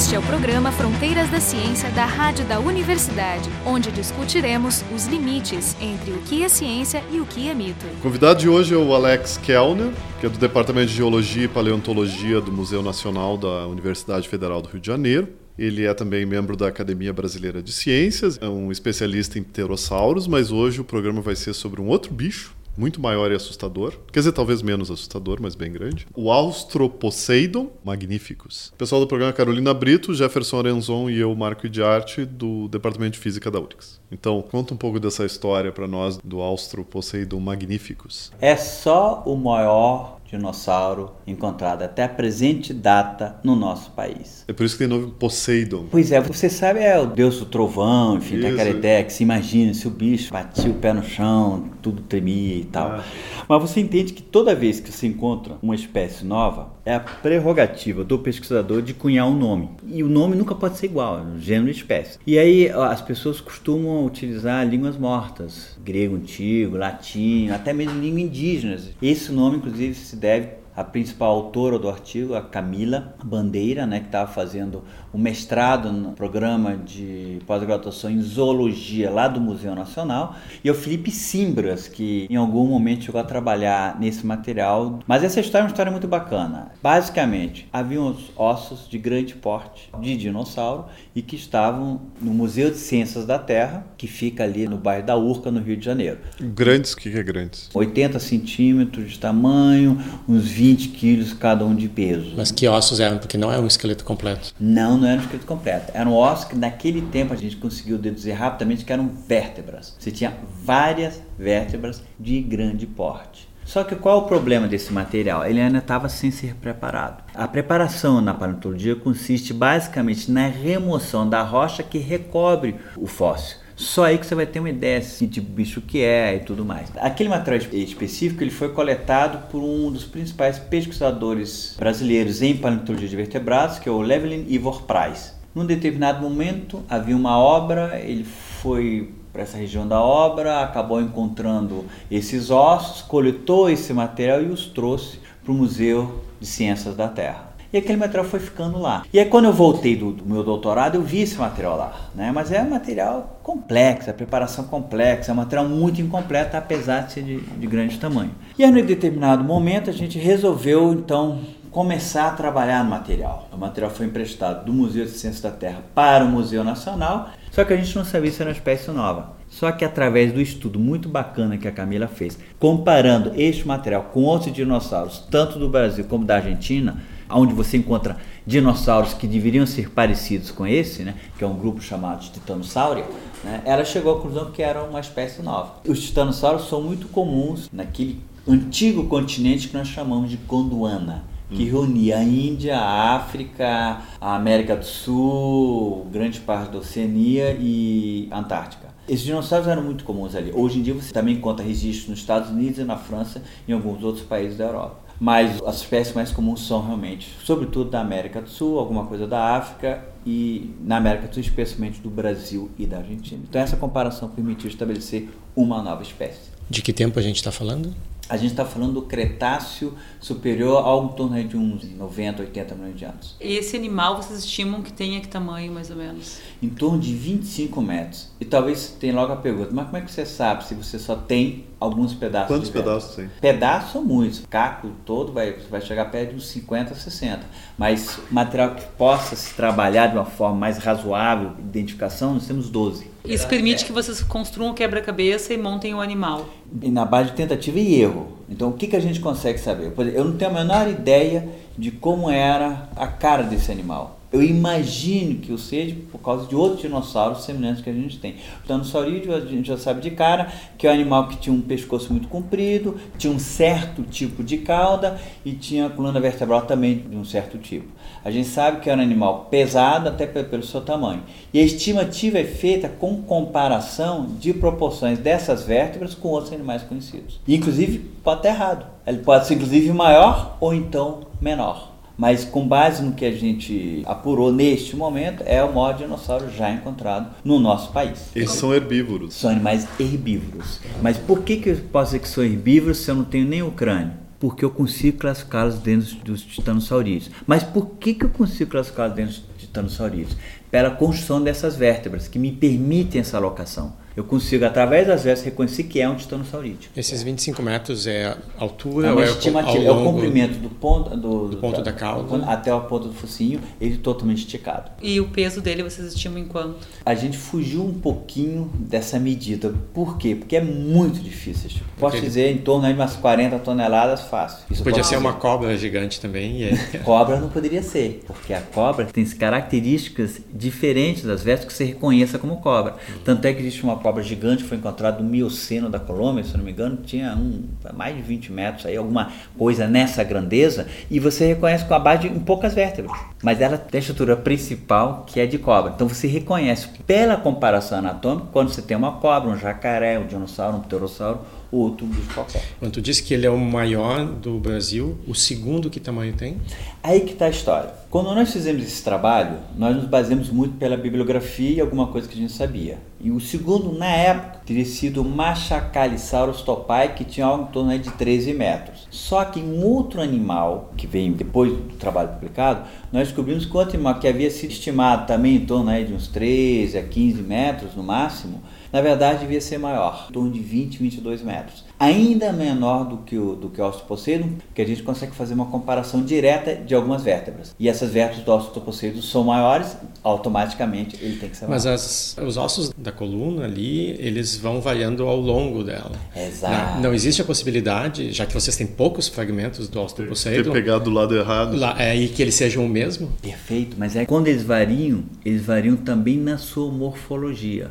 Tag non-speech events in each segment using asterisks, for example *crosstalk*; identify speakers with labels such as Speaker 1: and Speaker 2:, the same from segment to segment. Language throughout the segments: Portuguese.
Speaker 1: Este é o programa Fronteiras da Ciência da Rádio da Universidade, onde discutiremos os limites entre o que é ciência e o que é mito.
Speaker 2: O convidado de hoje é o Alex Kellner, que é do Departamento de Geologia e Paleontologia do Museu Nacional da Universidade Federal do Rio de Janeiro. Ele é também membro da Academia Brasileira de Ciências, é um especialista em pterossauros, mas hoje o programa vai ser sobre um outro bicho, muito maior e assustador. Quer dizer, talvez menos assustador, mas bem grande. O Austroposeidon magnificus. O pessoal do programa Carolina Brito, Jefferson Arenzon e eu, Marco de Arte, do Departamento de Física da URGS. Então, conta um pouco dessa história para nós do Austroposeidon magnificus.
Speaker 3: É só o maior dinossauro encontrado até a presente data no nosso país.
Speaker 2: É por isso que tem nome Poseidon.
Speaker 3: Pois é, você sabe, é o deus do trovão, enfim,
Speaker 2: Isso.
Speaker 3: daquela ideia que se imagina se o bicho batia o pé no chão, tudo tremia e tal.
Speaker 2: Ah.
Speaker 3: Mas você entende que toda vez que você encontra uma espécie nova, é a prerrogativa do pesquisador de cunhar um nome. E o nome nunca pode ser igual, é gênero e espécie. E aí as pessoas costumam utilizar línguas mortas, grego antigo, latim, até mesmo língua indígenas. Esse nome, inclusive, se deve à principal autora do artigo, a Camila Bandeira, né, que estava fazendo um mestrado no programa de pós-graduação em zoologia lá do Museu Nacional, e ao Felipe Simbras, que em algum momento chegou a trabalhar nesse material. Mas essa história é uma história muito bacana. Basicamente, haviam os ossos de grande porte de dinossauro e que estavam no Museu de Ciências da Terra, que fica ali no bairro da Urca, no Rio de Janeiro.
Speaker 2: Grandes, o que que é grandes?
Speaker 3: 80 centímetros de tamanho, uns 20 quilos cada um de peso.
Speaker 4: Mas que ossos eram? Porque não é um esqueleto completo.
Speaker 3: Não, não era um esqueleto completo. Eram ossos que naquele tempo a gente conseguiu deduzir rapidamente que eram vértebras. Você tinha várias vértebras de grande porte. Só que qual é o problema desse material? Ele ainda estava sem ser preparado. A preparação na paleontologia consiste basicamente na remoção da rocha que recobre o fóssil. Só aí que você vai ter uma ideia assim, de bicho que é e tudo mais. Aquele material específico ele foi coletado por um dos principais pesquisadores brasileiros em paleontologia de vertebrados, que é o Levelin Ivor Price. Num determinado momento havia uma obra, ele foi para essa região da obra, acabou encontrando esses ossos, coletou esse material e os trouxe para o Museu de Ciências da Terra. E aquele material foi ficando lá. E aí quando eu voltei do, do meu doutorado, eu vi esse material lá, né? Mas é material complexo, a preparação complexa, é um material muito incompleto, apesar de ser de, de grande tamanho. E aí, em determinado momento, a gente resolveu, então, começar a trabalhar no material. O material foi emprestado do Museu de Ciências da Terra para o Museu Nacional, só que a gente não sabia se era uma espécie nova. Só que através do estudo muito bacana que a Camila fez, comparando este material com outros dinossauros, tanto do Brasil como da Argentina, onde você encontra dinossauros que deveriam ser parecidos com esse, né, que é um grupo chamado de Titanossauria, né, ela chegou à conclusão que era uma espécie nova. Os titanossauros são muito comuns naquele antigo continente que nós chamamos de Gondwana, que reunia a Índia, a África, a América do Sul, grande parte da Oceania e a Antártica. Esses dinossauros eram muito comuns ali. Hoje em dia você também encontra registros nos Estados Unidos e na França e em alguns outros países da Europa. Mas as espécies mais comuns são realmente, sobretudo da América do Sul, alguma coisa da África e na América do Sul, especialmente do Brasil e da Argentina. Então essa comparação permitiu estabelecer uma nova espécie.
Speaker 4: De que tempo a gente está falando?
Speaker 3: A gente está falando do Cretáceo superior ao em torno de uns 90, 80 milhões de anos.
Speaker 5: Esse animal vocês estimam que tenha que tamanho, mais ou menos?
Speaker 3: Em torno de 25 metros. E talvez tenha logo a pergunta, mas como é que você sabe se você só tem alguns pedaços
Speaker 2: Quantos pedaços tem?
Speaker 3: Pedaços são muitos. Caco todo vai, vai chegar perto de uns 50, 60. Mas material que possa se trabalhar de uma forma mais razoável, identificação, nós temos 12.
Speaker 5: Isso permite que vocês construam o quebra-cabeça e montem o animal.
Speaker 3: E na base de tentativa e erro. Então, o que, que a gente consegue saber? Eu não tenho a menor ideia de como era a cara desse animal. Eu imagino que o seja por causa de outros dinossauros semelhantes que a gente tem. O tiranosaurídeo a gente já sabe de cara que é um animal que tinha um pescoço muito comprido, tinha um certo tipo de cauda e tinha a coluna vertebral também de um certo tipo. A gente sabe que era um animal pesado até pe- pelo seu tamanho. E a estimativa é feita com comparação de proporções dessas vértebras com outros animais conhecidos. Inclusive, pode estar errado. Ele pode ser, inclusive, maior ou então menor. Mas com base no que a gente apurou neste momento, é o maior dinossauro já encontrado no nosso país.
Speaker 2: Eles são herbívoros.
Speaker 3: São animais herbívoros. Mas por que, que eu posso dizer que são herbívoros se eu não tenho nem o crânio? porque eu consigo classificá-los dentro dos titanosaurídeos. Mas por que, que eu consigo classificá-los dentro dos titanosaurídeos? Pela construção dessas vértebras, que me permitem essa alocação eu consigo, através das vestes, reconhecer que é um titanosaurídeo.
Speaker 4: Esses 25 metros é a altura
Speaker 3: é
Speaker 4: ou é,
Speaker 3: estimativa, é o comprimento do ponto, do,
Speaker 4: do ponto da, da cauda
Speaker 3: até a ponta do focinho, ele totalmente esticado.
Speaker 5: E o peso dele vocês estimam em quanto?
Speaker 3: A gente fugiu um pouquinho dessa medida. Por quê? Porque é muito difícil. Tipo, posso dizer em torno de umas 40 toneladas fácil.
Speaker 4: Isso Podia ser dizer. uma cobra gigante também. É... *laughs* *laughs*
Speaker 3: cobra não poderia ser, porque a cobra tem características diferentes das vestes que você reconheça como cobra. Tanto é que existe uma cobra gigante foi encontrado no Mioceno da Colômbia, se não me engano, tinha um, mais de 20 metros, aí, alguma coisa nessa grandeza, e você reconhece com a base em poucas vértebras. Mas ela tem a estrutura principal que é de cobra. Então você reconhece pela comparação anatômica quando você tem uma cobra, um jacaré, um dinossauro, um pterossauro ou outro bicho qualquer.
Speaker 4: Quando tu disse que ele é o maior do Brasil, o segundo que tamanho tem?
Speaker 3: Aí que está a história. Quando nós fizemos esse trabalho, nós nos baseamos muito pela bibliografia e alguma coisa que a gente sabia. E o segundo, na época, teria sido o Machacalisaurus topai, que tinha algo em torno de 13 metros. Só que um outro animal, que veio depois do trabalho publicado, nós descobrimos que outro animal que havia sido estimado também em torno de uns 13 a 15 metros no máximo, na verdade devia ser maior, em torno de 20, 22 metros. Ainda menor do que o, do que o Osteoposeidon, que a gente consegue fazer uma comparação direta de algumas vértebras. E essas vértebras do Osteoposeidon são maiores, automaticamente ele tem que ser
Speaker 4: maior.
Speaker 3: Mas
Speaker 4: as, os ossos da coluna ali, eles vão variando ao longo dela.
Speaker 3: Exato.
Speaker 4: Não, não existe a possibilidade, já que vocês têm poucos fragmentos do Osteoposeidon...
Speaker 2: Ter pegado do lado errado.
Speaker 4: Lá, é aí que eles sejam o mesmo?
Speaker 3: Perfeito, mas é quando eles variam, eles variam também na sua morfologia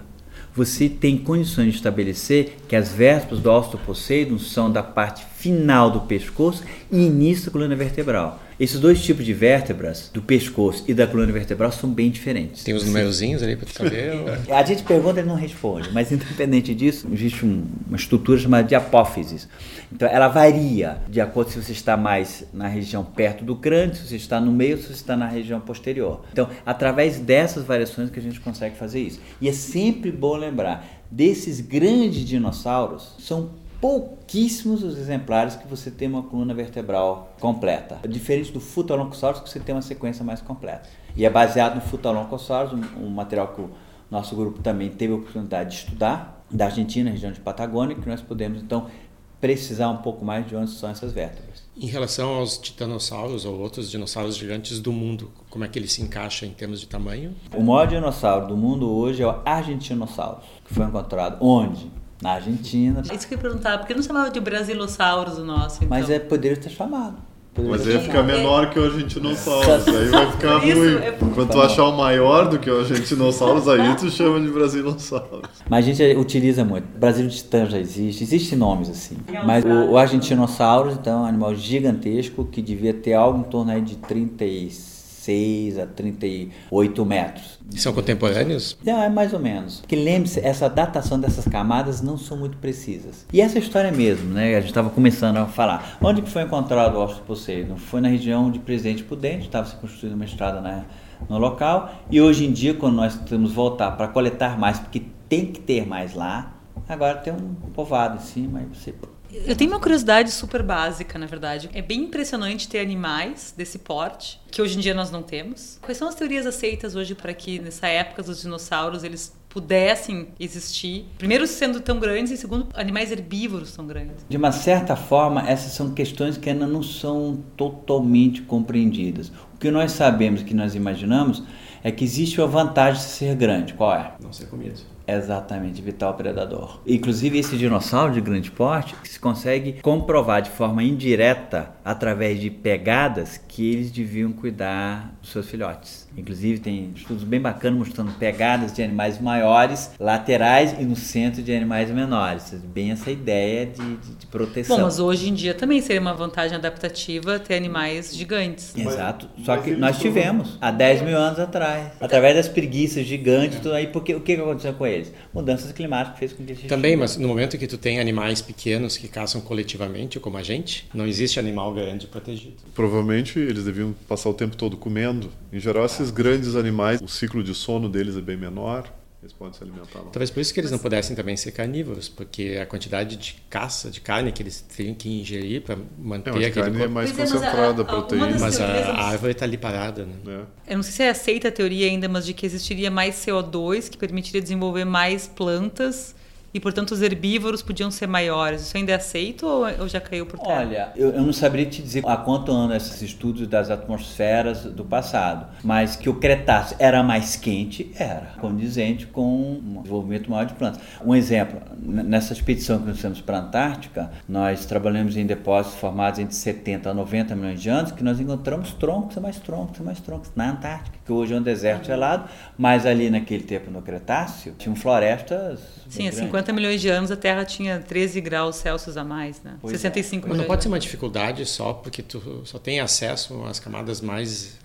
Speaker 3: você tem condições de estabelecer que as vértebras do Osteoposeidon são da parte final do pescoço e início da coluna vertebral. Esses dois tipos de vértebras, do pescoço e da coluna vertebral, são bem diferentes.
Speaker 4: Tem os numerozinhos ali para saber? *laughs*
Speaker 3: A gente pergunta e não responde, mas independente disso, existe um, uma estrutura chamada de apófises. Então ela varia de acordo se você está mais na região perto do crânio, se você está no meio, se você está na região posterior. Então, através dessas variações que a gente consegue fazer isso. E é sempre bom lembrar, desses grandes dinossauros, são pouquíssimos os exemplares que você tem uma coluna vertebral completa. Diferente do Futaloncossaurus, que você tem uma sequência mais completa. E é baseado no Futaloncossaurus, um, um material que o nosso grupo também teve a oportunidade de estudar, da Argentina, região de Patagônia, que nós podemos então precisar um pouco mais de onde são essas vértebras.
Speaker 4: Em relação aos titanossauros ou outros dinossauros gigantes do mundo, como é que ele se encaixa em termos de tamanho?
Speaker 3: O maior dinossauro do mundo hoje é o Argentinossauros, que foi encontrado onde? Na Argentina.
Speaker 5: Isso que eu ia perguntar, por que não chamava de Brasilossauros o nosso? Então?
Speaker 3: Mas é, poderia ter chamado.
Speaker 2: Poderia Mas ia ficar menor que o Argentinossauros, aí vai ficar ruim. É... Quando tu achar o maior do que o Argentinossauros, aí tu chama de Brasilossauros.
Speaker 3: Mas a gente utiliza muito. Brasil de Titã já existe, existem nomes assim. Mas o, o Argentinossauros, então, é um animal gigantesco que devia ter algo em torno aí de 36 36 a 38 metros.
Speaker 4: São contemporâneos?
Speaker 3: Não, é mais ou menos. Porque lembre-se, essa datação dessas camadas não são muito precisas. E essa história mesmo, né? A gente estava começando a falar. Onde que foi encontrado o Osso Poseidon? Foi na região de Presidente Prudente, estava se construindo uma estrada na, no local. E hoje em dia, quando nós temos voltar para coletar mais, porque tem que ter mais lá, agora tem um povoado em cima e você
Speaker 5: eu tenho uma curiosidade super básica, na verdade. É bem impressionante ter animais desse porte, que hoje em dia nós não temos. Quais são as teorias aceitas hoje para que, nessa época, os dinossauros eles pudessem existir? Primeiro, sendo tão grandes, e segundo, animais herbívoros tão grandes.
Speaker 3: De uma certa forma, essas são questões que ainda não são totalmente compreendidas. O que nós sabemos, que nós imaginamos, é que existe uma vantagem de ser grande. Qual é?
Speaker 4: Não ser comido.
Speaker 3: Exatamente, vital predador. Inclusive, esse dinossauro de grande porte se consegue comprovar de forma indireta, através de pegadas, que eles deviam cuidar dos seus filhotes. Inclusive, tem estudos bem bacanas mostrando pegadas de animais maiores, laterais e no centro de animais menores. Bem essa ideia de, de, de proteção.
Speaker 5: Bom, mas hoje em dia também seria uma vantagem adaptativa ter animais gigantes.
Speaker 3: Exato. Só que nós tivemos há 10 mil anos atrás. Através das preguiças gigantes, tudo aí, porque o que aconteceu com eles? Mudanças climáticas fez com que eles
Speaker 4: Também, mas no momento que tu tem animais pequenos que caçam coletivamente, como a gente, não existe animal grande protegido.
Speaker 2: Provavelmente eles deviam passar o tempo todo comendo. Em geral, esses grandes animais, o ciclo de sono deles é bem menor. Eles podem se alimentar lá.
Speaker 4: Talvez por isso que eles não pudessem também ser carnívoros, porque a quantidade de caça de carne que eles teriam que ingerir para manter
Speaker 2: É, mas a
Speaker 4: aquele
Speaker 2: carne é
Speaker 4: corpo.
Speaker 2: mais
Speaker 5: Pois é, mas a-
Speaker 2: concentrada,
Speaker 5: a-
Speaker 2: proteína.
Speaker 4: Mas a, a árvore está ali parada, né?
Speaker 2: né?
Speaker 5: Eu não sei se é aceita a teoria ainda, mas de que existiria mais CO2 que permitiria desenvolver mais plantas e, portanto, os herbívoros podiam ser maiores. Isso ainda é aceito ou ou já caiu por terra?
Speaker 3: Olha, eu, eu não saberia te dizer há quanto ano esses estudos das atmosferas do passado, mas que o Cretáceo era mais quente, era condizente com um desenvolvimento maior de plantas. Um exemplo, nessa expedição que nós fizemos para a Antártica, nós trabalhamos em depósitos formados entre 70 a 90 milhões de anos, que nós encontramos troncos e mais troncos e mais troncos na Antártica, que hoje é um deserto gelado, mas ali naquele tempo no Cretáceo tinham florestas.
Speaker 5: Sim, há
Speaker 3: grandes.
Speaker 5: 50 milhões de anos a Terra tinha 13 graus Celsius a mais, né?
Speaker 3: Pois é.
Speaker 5: 65
Speaker 4: Mas não
Speaker 5: milhões.
Speaker 4: pode
Speaker 5: de
Speaker 4: ser uma dificuldade só porque tu só tem acesso às camadas mais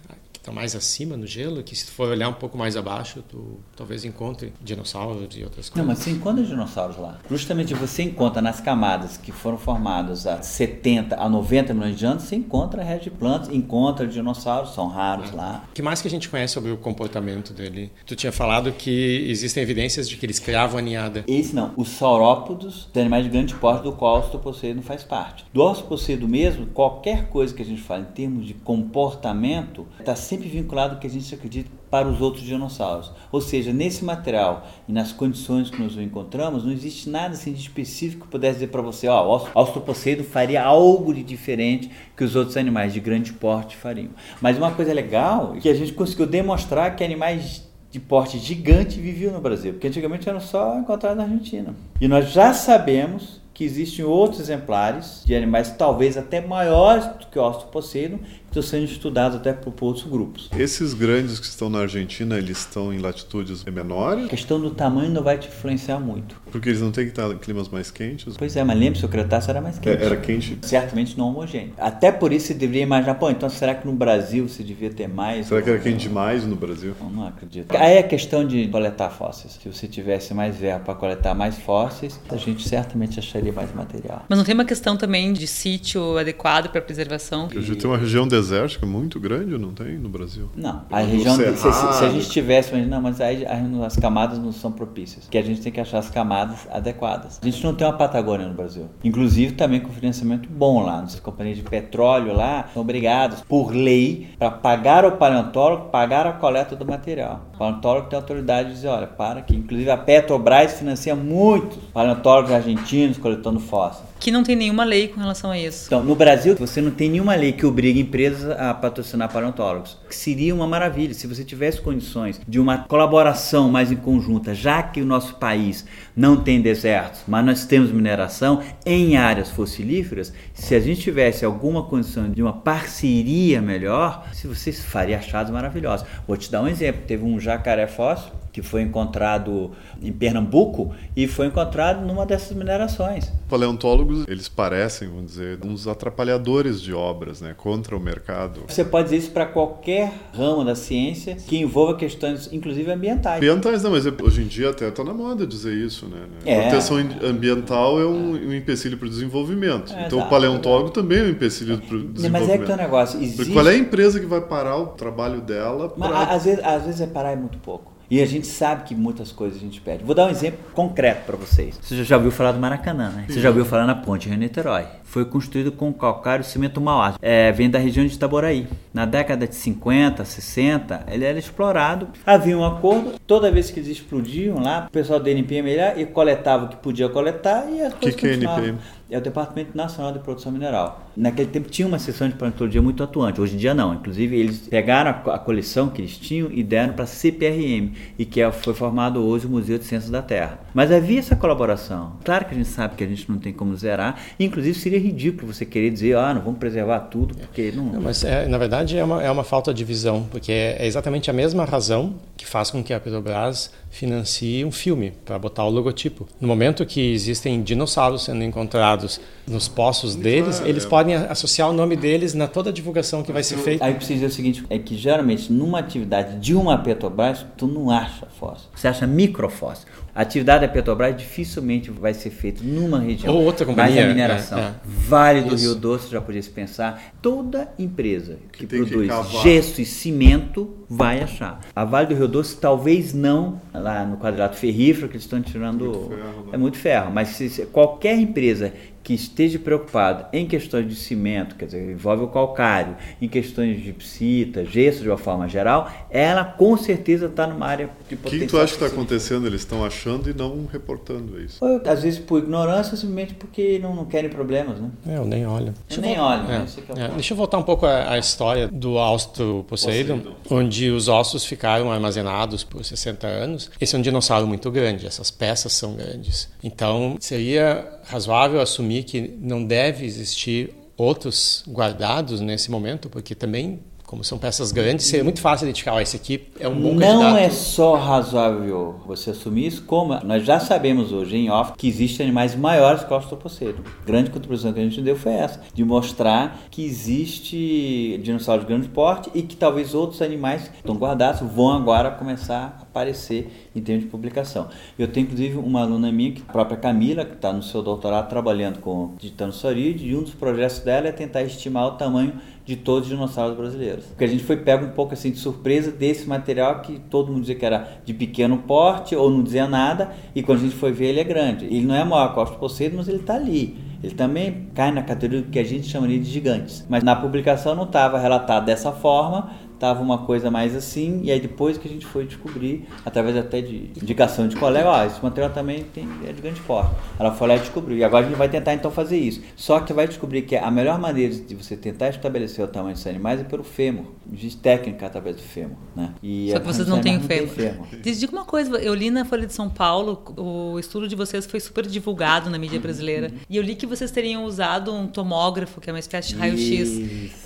Speaker 4: estão mais acima no gelo, que se tu for olhar um pouco mais abaixo, tu talvez encontre dinossauros e outras coisas.
Speaker 3: Não, mas você encontra dinossauros lá. Justamente você encontra nas camadas que foram formadas há 70 a 90 milhões de anos, você encontra de plantas, encontra dinossauros, são raros lá.
Speaker 4: O que mais que a gente conhece sobre o comportamento dele? Tu tinha falado que existem evidências de que eles criavam a ninhada.
Speaker 3: Esse não, os saurópodos, os animais de grande porte, do qual o osteopoceido faz parte. Do osteopoceido mesmo, qualquer coisa que a gente fala em termos de comportamento, está sempre vinculado ao que a gente acredita para os outros dinossauros. Ou seja, nesse material e nas condições que nós o encontramos, não existe nada assim de específico que pudesse dizer para você, ó, o osteopoceido faria algo de diferente que os outros animais de grande porte fariam. Mas uma coisa legal é que a gente conseguiu demonstrar que animais de porte gigante viviam no Brasil, porque antigamente eram só encontrados na Argentina. E nós já sabemos que existem outros exemplares de animais talvez até maiores do que o que estão sendo estudados até por, por outros grupos.
Speaker 2: Esses grandes que estão na Argentina, eles estão em latitudes menores,
Speaker 3: A questão do tamanho não vai te influenciar muito.
Speaker 2: porque eles não têm que estar em climas mais quentes.
Speaker 3: Pois é, mas lembre-se, o Cretáceo era mais quente.
Speaker 2: É, Era quente.
Speaker 3: Certamente não homogêneo. Até por isso você deveria imaginar, pô, então será que no Brasil você devia ter mais?
Speaker 2: Será que era quente demais no Brasil?
Speaker 3: Eu não acredito. Aí é questão de coletar fósseis. Se você tivesse mais verba para coletar mais fósseis, a gente certamente acharia mais material.
Speaker 5: Mas não tem uma questão também de sítio adequado para preservação?
Speaker 2: A gente tem uma região desértica muito grande, não tem no Brasil?
Speaker 3: Não, a
Speaker 2: No
Speaker 3: região. Se, se- se a
Speaker 2: Cerrado.
Speaker 3: gente tivesse, mas não, mas aí as camadas não são propícias. Que a gente tem que achar as camadas adequadas. A gente não tem uma Patagônia no Brasil. Inclusive também com financiamento bom lá. As companhias de petróleo lá são obrigadas, por lei, para pagar ao paleontólogo, pagar a coleta do material. O paleontólogo tem autoridade de dizer, olha, para que. Inclusive a Petrobras financia muitos paleontólogos argentinos coletando fósseis.
Speaker 5: Que não tem nenhuma lei com relação a isso.
Speaker 3: Então, no Brasil, você não tem nenhuma lei que obrigue empresas a patrocinar paleontólogos, que seria uma maravilha se você tivesse condições de uma colaboração mais em conjunta, já que o nosso país não tem desertos, mas nós temos mineração em áreas fossilíferas, se a gente tivesse alguma condição de uma parceria melhor, se você faria achados maravilhosos. Vou te dar um exemplo, teve um jacaré fóssil que foi encontrado em Pernambuco e foi encontrado numa dessas minerações.
Speaker 2: Paleontólogos, eles parecem, vamos dizer, uns atrapalhadores de obras, né, contra o mercado.
Speaker 3: Você pode dizer isso para qualquer ramo da ciência que envolva questões, inclusive ambientais.
Speaker 2: Ambientais, não, mas é- hoje em dia até está na moda dizer isso, né?
Speaker 3: É.
Speaker 2: Proteção ambiental é um, um empecilho para o desenvolvimento.
Speaker 3: É,
Speaker 2: então
Speaker 3: exato.
Speaker 2: o paleontólogo também é um empecilho para o
Speaker 3: Mas
Speaker 2: desenvolvimento.
Speaker 3: é que tem um negócio.
Speaker 2: Porque
Speaker 3: Existe...
Speaker 2: qual é a empresa que vai parar o trabalho dela
Speaker 3: Mas
Speaker 2: para
Speaker 3: a- às vezes, às vezes é parar é muito pouco. E a gente sabe que muitas coisas a gente perde. Vou dar um exemplo concreto para vocês. Você já ouviu falar do Maracanã, né? Você já ouviu falar na ponte Rio-Niterói. Foi construído com calcário e cimento Mauá. É, vem da região de Itaboraí. Na década de 50, 60, ele era explorado. Havia um acordo. Toda vez que eles explodiam lá, o pessoal da NPM ia e coletava o que podia coletar e as coisas
Speaker 2: que é. NPM?
Speaker 3: É o Departamento Nacional de Produção Mineral. Naquele tempo tinha uma seção de paleontologia muito atuante, hoje em dia não. Inclusive, eles pegaram a coleção que eles tinham e deram para a CPRM, e que é- foi formado hoje o Museu de Ciências da Terra. Mas havia essa colaboração. Claro que a gente sabe que a gente não tem como zerar, inclusive seria ridículo você querer dizer, ah, não vamos preservar tudo, porque não.
Speaker 4: Não, mas é, na verdade é uma, é uma falta de visão, porque é, é exatamente a mesma razão que faz com que a Petrobras financie um filme para botar o logotipo. No momento que existem dinossauros sendo encontrados nos poços deles,
Speaker 2: é,
Speaker 4: eles
Speaker 2: é.
Speaker 4: podem associar o nome deles na toda a divulgação que vai ser feita.
Speaker 3: Aí precisa dizer o seguinte, é que geralmente numa atividade de uma Petrobras, tu não acha fóssil, você acha microfóssil. A atividade da Petrobras dificilmente vai ser feita numa região.
Speaker 4: Ou outra companhia.
Speaker 3: Mas a mineração.
Speaker 4: É, é.
Speaker 3: Vale do
Speaker 4: Isso.
Speaker 3: Rio Doce, já podia se pensar. Toda empresa que,
Speaker 2: Que que
Speaker 3: produz
Speaker 2: cavar.
Speaker 3: gesso e cimento vai achar. A Vale do Rio Doce talvez não, lá no quadrado ferrífero, que eles estão tirando.
Speaker 2: Muito ferro, né?
Speaker 3: É muito ferro. Mas se, se qualquer empresa que esteja preocupada em questões de cimento, quer dizer, envolve o calcário, em questões de psita, gesso de uma forma geral, ela com certeza está numa área de
Speaker 2: O que,
Speaker 3: potencial.
Speaker 2: tu acha que está acontecendo? Eles estão achando e não reportando isso.
Speaker 3: Ou, às vezes por ignorância, simplesmente porque não, não querem problemas, né?
Speaker 4: É, Eu nem olho.
Speaker 3: Eu nem olho,
Speaker 4: É,
Speaker 3: aqui é
Speaker 4: é.
Speaker 3: ponto.
Speaker 4: Deixa eu voltar um pouco à, à história do Austro Poseidon,
Speaker 2: Poseidon.
Speaker 4: onde os ossos ficaram armazenados por 60 anos. Esse é um dinossauro muito grande, essas peças são grandes. Então, seria razoável assumir que não deve existir outros guardados nesse momento, porque também, como são peças grandes, seria muito fácil identificar, esse aqui é um bom
Speaker 3: Não
Speaker 4: candidato.
Speaker 3: é só razoável você assumir isso, como nós já sabemos hoje em off que existem animais maiores que o. A grande contribuição que a gente deu foi essa, de mostrar que existe dinossauro de grande porte e que talvez outros animais que estão guardados vão agora começar a aparecer em termos de publicação. Eu tenho inclusive uma aluna minha, que- a própria Camila, que está no seu doutorado trabalhando com titanossauride, e um dos projetos dela é tentar estimar o tamanho de todos os dinossauros brasileiros. Porque a gente foi pego um pouco assim de surpresa desse material que todo mundo dizia que era de pequeno porte ou não dizia nada, e quando a gente foi ver ele é grande. Ele não é maior que o Ostropocedon, mas ele está ali. Ele também cai na categoria que a gente chamaria de gigantes. Mas na publicação não estava relatado dessa forma, estava uma coisa mais assim, e aí depois que a gente foi descobrir, através até de indicação de colega, ó, esse material também tem, é de grande porte. Ela foi lá e descobriu. E agora a gente vai tentar então fazer isso. Só que vai descobrir que a melhor maneira de você tentar estabelecer o tamanho desses animais é pelo fêmur. Existe técnica através do fêmur, né? E
Speaker 5: Só que vocês
Speaker 3: os
Speaker 5: não têm fêmur. *laughs* Diz- Diga uma coisa, eu li na Folha de São Paulo, o estudo de vocês foi super divulgado na
Speaker 3: Uhum.
Speaker 5: mídia brasileira. E eu li que vocês teriam usado um tomógrafo, que é uma espécie de raio-x.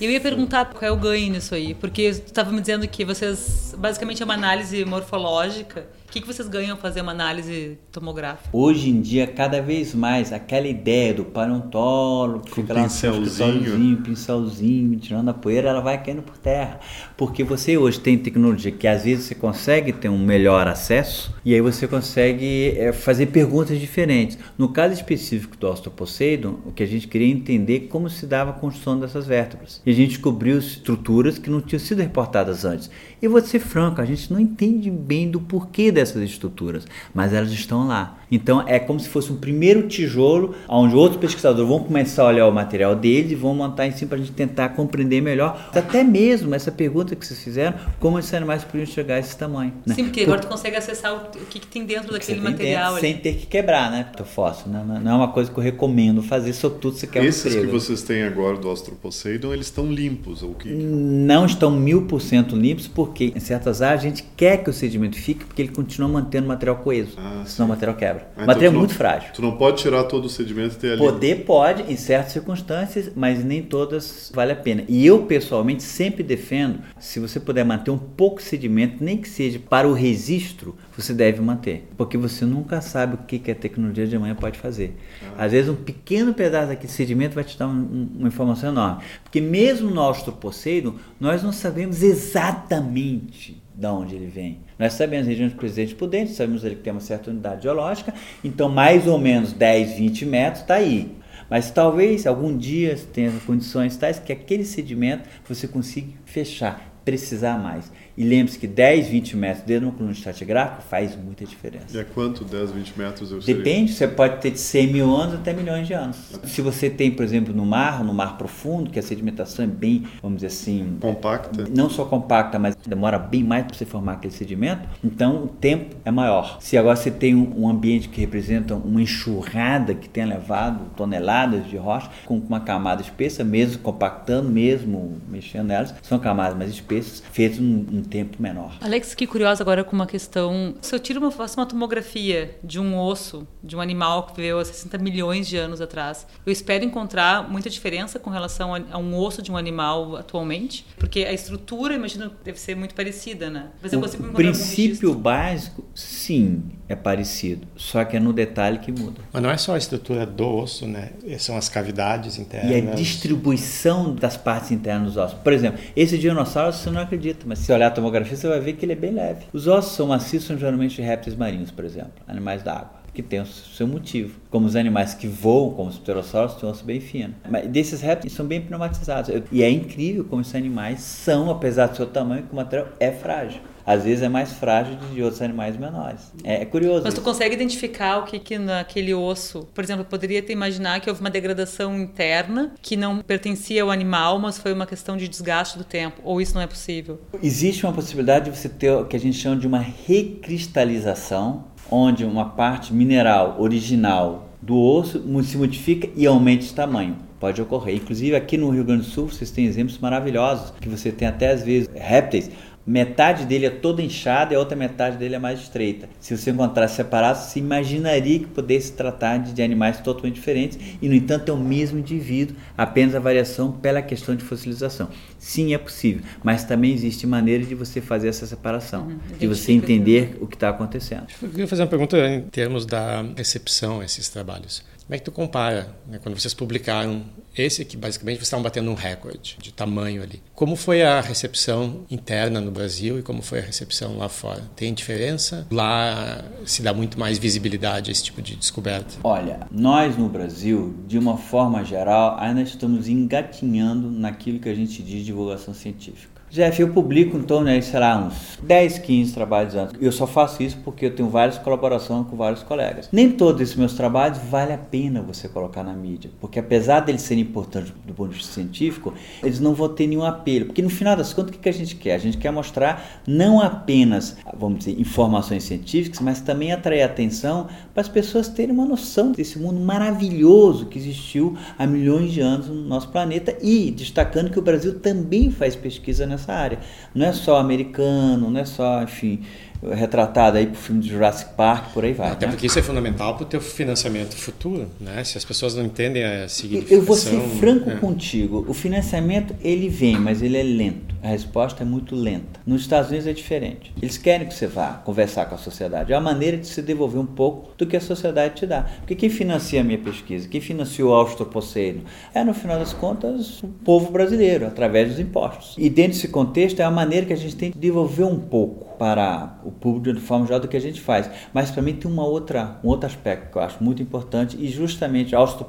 Speaker 5: E eu ia perguntar qual é o ganho nisso aí, porque estava me dizendo que vocês, basicamente é uma análise morfológica. O que, que vocês ganham fazer uma análise tomográfica?
Speaker 3: Hoje em dia, cada vez mais, aquela ideia do paleontólogo que
Speaker 2: Com
Speaker 3: fica lá
Speaker 2: pincelzinho.
Speaker 3: escritóriozinho, pincelzinho, tirando a poeira, ela vai caindo por terra. Porque você hoje tem tecnologia que às vezes você consegue ter um melhor acesso e aí você consegue é, fazer perguntas diferentes. No caso específico do Ostropocedon, o que a gente queria entender como se dava a construção dessas vértebras. E a gente descobriu estruturas que não tinham sido reportadas antes. E vou ser franco, a gente não entende bem do porquê dessas estruturas, mas elas estão lá. Então é como se fosse um primeiro tijolo, onde outros pesquisadores vão começar a olhar o material deles e vão montar em cima para a gente tentar compreender melhor, até mesmo essa pergunta que vocês fizeram, como esses animais podiam chegar a esse tamanho. né?
Speaker 5: Sim, porque agora tu consegue acessar o, que, que tem dentro
Speaker 3: Você
Speaker 5: daquele material
Speaker 3: dentro,
Speaker 5: ali.
Speaker 3: sem ter que quebrar, né? O fóssil, né? não, não é uma coisa que eu recomendo fazer, sobretudo se quer um
Speaker 2: Esses que vocês têm agora do Astroposeidon, eles estão limpos, ou que
Speaker 3: não estão mil por cento limpos, porque em certas áreas a gente quer que o sedimento fique, porque ele continua mantendo o material coeso,
Speaker 2: Ah,
Speaker 3: senão o material quebra.
Speaker 2: Ah,
Speaker 3: o material
Speaker 2: então
Speaker 3: é muito
Speaker 2: não-
Speaker 3: frágil.
Speaker 2: Tu não pode tirar todo o sedimento e ter ali.
Speaker 3: Poder pode, em certas circunstâncias, mas nem todas vale a pena. E eu, pessoalmente, sempre defendo, se você puder manter um pouco de sedimento, nem que seja para o registro, você deve manter. Porque você nunca sabe o que que a tecnologia de amanhã pode fazer. Às vezes, um pequeno pedaço daquele sedimento vai te dar um- um- uma informação enorme. Porque mesmo no Austroposeidon, nós não sabemos exatamente de onde ele vem. Nós sabemos a região de presidente por dentro, sabemos que tem uma certa unidade geológica, então mais ou menos 10, 20 metros está aí. Mas talvez algum dia tenha condições tais que aquele sedimento você consiga fechar, precisar mais. E lembre-se que 10, 20 metros dentro de uma coluna estratigráfica faz muita diferença.
Speaker 2: E é quanto? 10, 20 metros eu seria?
Speaker 3: Depende, você pode ter de 100 mil anos até milhões de anos. Se você tem, por exemplo, no mar, no mar profundo, que a sedimentação é bem, vamos dizer assim,
Speaker 2: Compacta?
Speaker 3: não só compacta, mas demora bem mais para você formar aquele sedimento, então o tempo é maior. Se agora você tem um ambiente que representa uma enxurrada que tenha levado toneladas de rocha com uma camada espessa, mesmo compactando, mesmo mexendo nelas, são camadas mais espessas, feitas num tempo menor.
Speaker 5: Alex, fiquei curiosa agora com uma questão. Se eu tiro uma, faço uma tomografia de um osso de um animal que viveu há 60 milhões de anos atrás, eu espero encontrar muita diferença com relação a, a um osso de um animal atualmente? Porque a estrutura, imagino, deve ser muito parecida, né? Mas eu consigo
Speaker 3: O
Speaker 5: encontrar algum
Speaker 3: princípio básico Sim, é parecido, só que é no detalhe que muda.
Speaker 4: Mas não é só a estrutura do osso, né? São as cavidades internas.
Speaker 3: E a distribuição das partes internas dos ossos. Por exemplo, esse dinossauro você não acredita, mas se olhar a tomografia você vai ver que ele é bem leve. Os ossos são macios, são geralmente répteis marinhos, por exemplo, animais da água que tem o seu motivo. Como os animais que voam, como os pterossauros, têm um osso bem fino. Mas desses répteis são bem pneumatizados. E é incrível como esses animais são, apesar do seu tamanho, que o material é frágil às vezes é mais frágil de outros animais menores. É, é curioso.
Speaker 5: Mas tu
Speaker 3: isso.
Speaker 5: consegue identificar o que, que naquele osso, por exemplo, poderia te imaginar que houve uma degradação interna que não pertencia ao animal, mas foi uma questão de desgaste do tempo, ou isso não é possível?
Speaker 3: Existe uma possibilidade de você ter o que a gente chama de uma recristalização, onde uma parte mineral original do osso se modifica e aumenta de tamanho pode ocorrer. Inclusive aqui no Rio Grande do Sul vocês têm exemplos maravilhosos, que você tem até às vezes répteis metade dele é toda inchada e a outra metade dele é mais estreita. Se você encontrasse separados, você imaginaria que pudesse tratar de, de, animais totalmente diferentes e, no entanto, é o mesmo indivíduo, apenas a variação pela questão de fossilização. Sim, é possível, mas também existe maneira de você fazer essa separação, uhum, de você entender o que está acontecendo.
Speaker 4: Eu queria fazer uma pergunta em termos da recepção a esses trabalhos. Como é que tu compara, né, quando vocês publicaram esse que basicamente vocês estavam batendo um recorde de tamanho ali. Como foi a recepção interna no Brasil e como foi a recepção lá fora? Tem diferença? Lá se dá muito mais visibilidade a esse tipo de descoberta?
Speaker 3: Olha, nós no Brasil, de uma forma geral, ainda estamos engatinhando naquilo que a gente diz divulgação científica. Jeff, eu publico em torno de, sei lá, uns 10, 15 trabalhos anos. Eu só faço isso porque eu tenho várias colaborações com vários colegas. Nem todos esses meus trabalhos vale a pena você colocar na mídia, porque apesar deles serem importantes do ponto de vista científico, eles não vão ter nenhum apelo. Porque no final das contas, o que a gente quer? A gente quer mostrar não apenas, vamos dizer, informações científicas, mas também atrair atenção para as pessoas terem uma noção desse mundo maravilhoso que existiu há milhões de anos no nosso planeta e destacando que o Brasil também faz pesquisa nessa área. Não é só americano, não é só, enfim, retratado aí pro filme de Jurassic Park, por aí vai.
Speaker 4: Até
Speaker 3: né?
Speaker 4: porque isso é fundamental para o teu financiamento futuro, né? Se as pessoas não entendem a significação...
Speaker 3: Eu vou ser franco é. contigo, o financiamento ele vem, mas ele é lento. A resposta é muito lenta. Nos Estados Unidos é diferente. Eles querem que você vá conversar com a sociedade. É a maneira de se devolver um pouco do que a sociedade te dá. Porque quem financia a minha pesquisa, quem financiou o Austropoceino, é, no final das contas, o povo brasileiro, através dos impostos. E dentro desse contexto, é a maneira que a gente tem de devolver um pouco para o público de forma geral do que a gente faz. Mas para mim tem uma outra, um outro aspecto que eu acho muito importante e justamente Australopithecus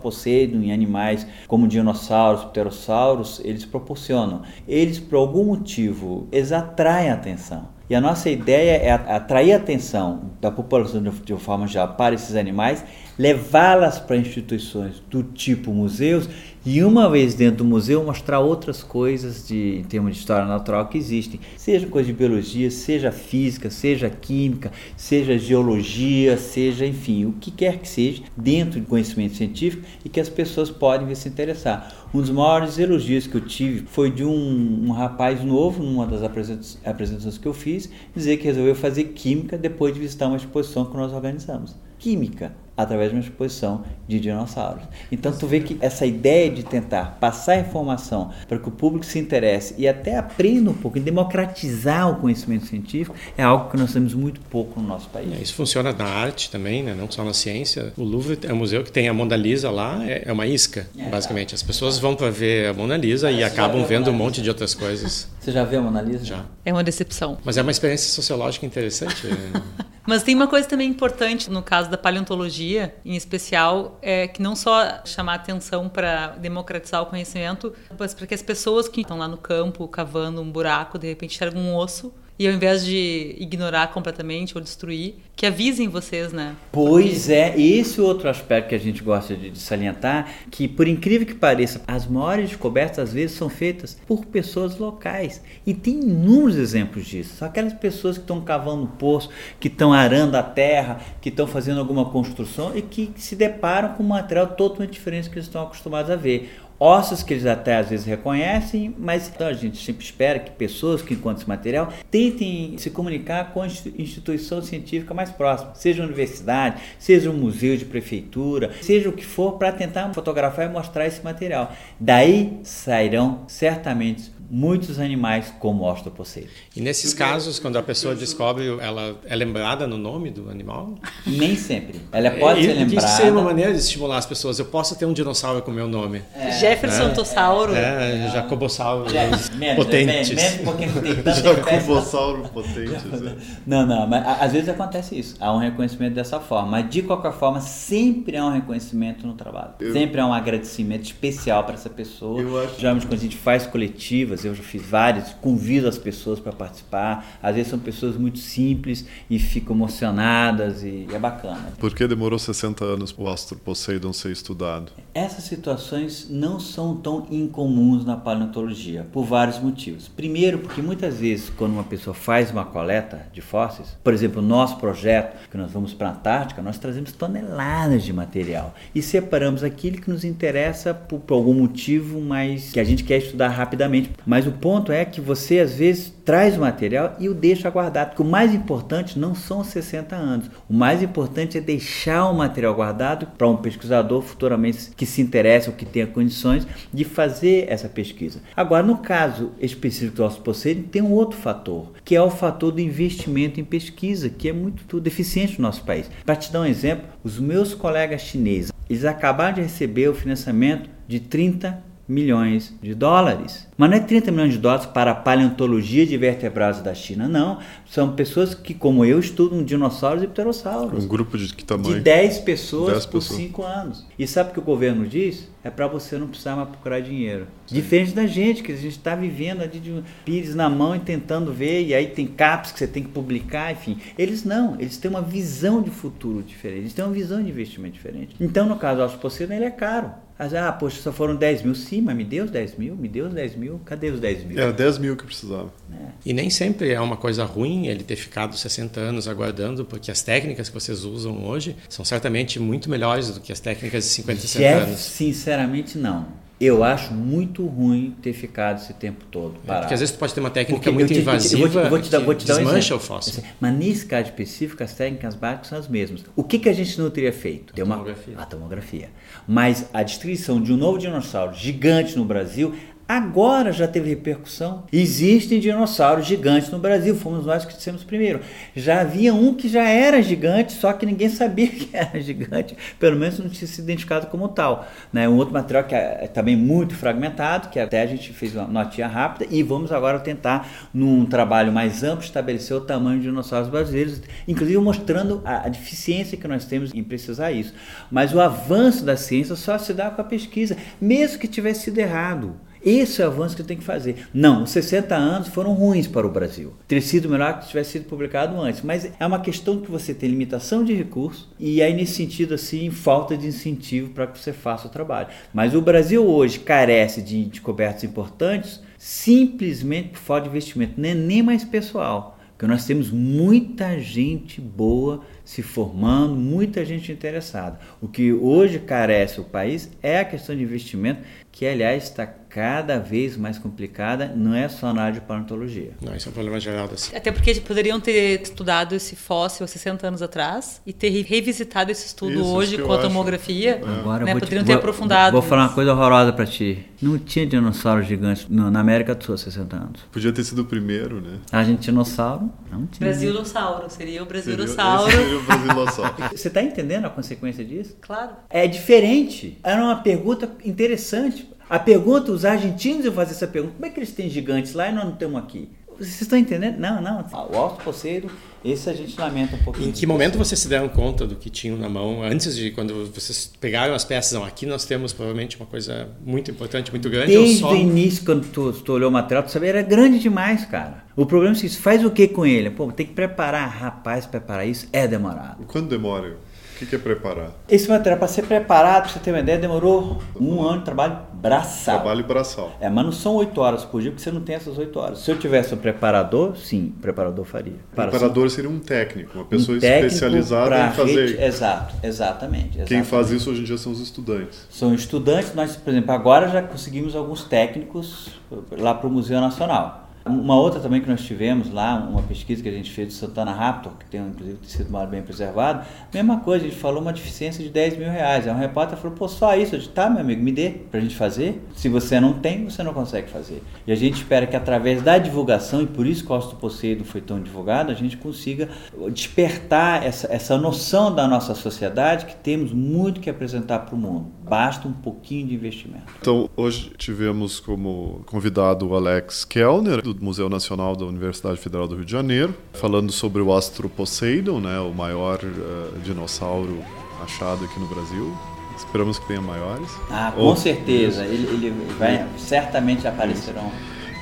Speaker 3: em animais como dinossauros, pterossauros, eles proporcionam. Eles por algum motivo eles atraem atenção. E a nossa ideia é atrair a atenção da população de forma geral para esses animais, levá-las para instituições do tipo museus e uma vez dentro do museu mostrar outras coisas de, em termos de história natural que existem, seja coisa de biologia, seja física, seja química, seja geologia, seja enfim, o que quer que seja dentro do conhecimento científico e que as pessoas podem se interessar. Um dos maiores elogios que eu tive foi de um, um rapaz novo, numa das apresentações que eu fiz, dizer que resolveu fazer química depois de visitar uma exposição que nós organizamos. Química através de uma exposição de dinossauros. Então tu vê que essa ideia de tentar passar informação para que o público se interesse e até aprenda um pouco, e democratizar o conhecimento científico é algo que nós temos muito pouco no nosso país.
Speaker 4: É, isso funciona na arte também, né? não só na ciência. O Louvre é um museu que tem a Mona Lisa lá, é, é uma isca, é, basicamente. As pessoas vão para ver a Mona Lisa e acabam vendo um monte de outras coisas. *laughs*
Speaker 3: Você já viu a Mona Lisa?
Speaker 4: Já.
Speaker 5: É uma decepção.
Speaker 4: Mas é uma experiência sociológica interessante. *laughs*
Speaker 5: Mas tem uma coisa também importante no caso da paleontologia, em especial, é que não só chamar atenção para democratizar o conhecimento, mas para que as pessoas que estão lá no campo cavando um buraco, de repente enxergam um osso e ao invés de ignorar completamente ou destruir, que avisem vocês, né?
Speaker 3: Pois Porque... é, esse outro aspecto que a gente gosta de, de, salientar, que por incrível que pareça, as maiores descobertas às vezes são feitas por pessoas locais. E tem inúmeros exemplos disso. São aquelas pessoas que estão cavando poço, que estão arando a terra, que estão fazendo alguma construção e que se deparam com um material totalmente diferente do que eles estão acostumados a ver ossos que eles até às vezes reconhecem, mas então, a gente sempre espera que pessoas que encontram esse material tentem se comunicar com a instituição científica mais próxima, seja universidade, seja um museu de prefeitura, seja o que for, para tentar fotografar e mostrar esse material. Daí sairão certamente muitos animais como o osteopoceiro.
Speaker 4: E nesses casos, quando a pessoa descobre, ela é lembrada no nome do animal?
Speaker 3: Nem sempre. Ela pode ser lembrada.
Speaker 4: Isso é uma maneira de estimular as pessoas. Eu posso ter um dinossauro com meu nome.
Speaker 5: É. Jefferson é. Tossauro.
Speaker 4: É, Jacobossauro. É, potentes.
Speaker 3: Menos porque tem tanta
Speaker 2: Jacobossauro potentes. *laughs* É.
Speaker 3: Não, não, mas às vezes acontece isso. Há um reconhecimento dessa forma. Mas de qualquer forma, sempre há um reconhecimento no trabalho. Eu... Sempre há um agradecimento especial para essa pessoa. Eu acho... Geralmente quando a gente faz coletivas, eu já fiz várias, convido as pessoas para participar. Às vezes são pessoas muito simples e ficam emocionadas e é bacana.
Speaker 2: Por que demorou 60 anos o Astro Poseidon ser estudado?
Speaker 3: Essas situações não são tão incomuns na paleontologia, por vários motivos. Primeiro, porque muitas vezes quando uma pessoa faz uma coleta de fósseis, por exemplo, o nosso projeto, que nós vamos para a Antártica, nós trazemos toneladas de material e separamos aquilo que nos interessa por, por algum motivo, mas que a gente quer estudar rapidamente. Mas o ponto é que você às vezes traz o material e o deixa guardado, porque o mais importante não são os 60 anos. O mais importante é deixar o material guardado para um pesquisador futuramente que se interessa ou que tenha condições de fazer essa pesquisa. Agora, no caso específico do Osteopocene, tem um outro fator, que é o fator do investimento em pesquisa, que é muito deficiente no nosso país. Para te dar um exemplo, os meus colegas chineses, eles acabaram de receber o financiamento de 30 milhões de dólares. Mas não é 30 milhões de dólares para a paleontologia de vertebrados da China, não. São pessoas que, como eu, estudam dinossauros e pterossauros.
Speaker 2: Um grupo de que tamanho?
Speaker 3: De 10 pessoas 10 por 5 anos. E sabe o que o governo diz? É para você não precisar mais procurar dinheiro. Sim. Diferente da gente, que a gente está vivendo ali de pires na mão e tentando ver, e aí tem caps que você tem que publicar, enfim. Eles não, eles têm uma visão de futuro diferente, eles têm uma visão de investimento diferente. Então, no caso do Alto ele é caro. Ah, poxa, só foram 10 mil. Sim, mas me deu os 10 mil, me deu os 10 mil. Cadê os 10 mil?
Speaker 2: Era 10 mil que precisava.
Speaker 4: É. E nem sempre é uma coisa ruim ele ter ficado 60 anos aguardando, porque as técnicas que vocês usam hoje são certamente muito melhores do que as técnicas de 50, 60 Jeff, anos.
Speaker 3: Sinceramente, não. Eu acho muito ruim ter ficado esse tempo todo parado. É,
Speaker 4: porque às vezes tu pode ter uma técnica porque muito invasiva eu vou te, vou te, dar, desmancha um o fóssil.
Speaker 3: Mas nesse caso específico, as técnicas básicas são as mesmas. O que, que a gente não teria feito?
Speaker 4: A tomografia.
Speaker 3: Uma, a tomografia. Mas a distribuição de um novo dinossauro gigante no Brasil agora já teve repercussão. Existem dinossauros gigantes no Brasil, fomos nós que dissemos primeiro. Já havia um que já era gigante, só que ninguém sabia *laughs* que era gigante, pelo menos não tinha se identificado como tal. Né? Um outro material que é também muito fragmentado, que até a gente fez uma notinha rápida, e vamos agora tentar, num trabalho mais amplo, estabelecer o tamanho de dinossauros brasileiros, inclusive mostrando a, a deficiência que nós temos em precisar isso. Mas o avanço da ciência só se dá com a pesquisa, mesmo que tivesse sido errado. Esse é o avanço que tem que fazer. Não, os 60 anos foram ruins para o Brasil. Teria sido melhor que tivesse sido publicado antes, mas é uma questão que você tem limitação de recursos e aí nesse sentido assim, falta de incentivo para que você faça o trabalho. Mas o Brasil hoje carece de descobertas importantes simplesmente por falta de investimento, não é nem mais pessoal. Porque nós temos muita gente boa se formando, muita gente interessada. O que hoje carece o país é a questão de investimento, que aliás está cada vez mais complicada, não é só na área de paleontologia.
Speaker 4: Não, isso é um problema geral da
Speaker 5: Até porque poderiam ter estudado esse fóssil há 60 anos atrás e ter revisitado esse estudo isso, hoje com a tomografia. É. Agora né? Poderiam te, ter vou, aprofundado.
Speaker 3: Vou falar uma coisa horrorosa para ti. Não tinha dinossauro gigante na América do Sul há 60 anos.
Speaker 2: Podia ter sido o primeiro, né?
Speaker 3: A gente dinossauro não tinha.
Speaker 5: Brasilossauro, seria o Brasilossauro.
Speaker 2: Seria, seria o Brasilossauro. *laughs*
Speaker 3: Você está entendendo a consequência disso?
Speaker 5: Claro.
Speaker 3: É diferente. Era uma pergunta interessante. A pergunta, os argentinos iam fazer essa pergunta, como é que eles têm gigantes lá e nós não temos aqui? Vocês estão entendendo? Não, não. O Alto Poceiro, esse a gente lamenta um pouquinho.
Speaker 4: Em que momento vocês se deram conta do que tinham na mão? Antes de quando vocês pegaram as peças, não, aqui nós temos provavelmente uma coisa muito importante, muito grande.
Speaker 3: Desde só... o início, quando tu, tu olhou o material, tu sabia, era grande demais, cara. O problema é que faz o que com ele? Pô, tem que preparar. Rapaz, preparar isso é demorado.
Speaker 2: Quanto demora? O que, é preparar?
Speaker 3: Esse material, para ser preparado, para você ter uma ideia, demorou um ano de trabalho braçal.
Speaker 2: Trabalho braçal.
Speaker 3: É, mas não são oito horas por dia, porque você não tem essas oito horas. Se eu tivesse um preparador, sim, o preparador faria.
Speaker 2: Preparador seria um técnico, uma pessoa um técnico especializada em fazer.
Speaker 3: Rede, exato, exatamente, exatamente,
Speaker 2: Quem faz isso hoje em dia são os estudantes.
Speaker 3: São estudantes, nós, por exemplo, agora já conseguimos alguns técnicos lá para o Museu Nacional. Uma outra também que nós tivemos lá, uma pesquisa que a gente fez de Santana Raptor, que tem inclusive tecido mal bem preservado, mesma coisa, a gente falou uma deficiência de 10 mil reais. Aí um repórter falou, pô, só isso? Eu disse, tá, meu amigo, me dê pra gente fazer. Se você não tem, você não consegue fazer. E a gente espera que através da divulgação, e por isso que o Osto Poseidon foi tão divulgado, a gente consiga despertar essa, essa noção da nossa sociedade que temos muito que apresentar para o mundo. Basta um pouquinho de investimento.
Speaker 2: Então, hoje tivemos como convidado o Alex Kellner, do Museu Nacional da Universidade Federal do Rio de Janeiro, falando sobre o Astro Poseidon, né, o maior uh, dinossauro achado aqui no Brasil. Esperamos que tenha maiores.
Speaker 3: Ah, com Ou, certeza. Ele, ele vai, certamente aparecerão.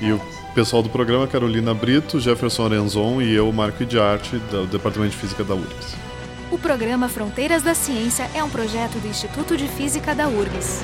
Speaker 2: E o pessoal do programa, Carolina Brito, Jefferson Arenzon e eu, Marco de Arte, do Departamento de Física da URGS.
Speaker 1: O programa Fronteiras da Ciência é um projeto do Instituto de Física da URGS.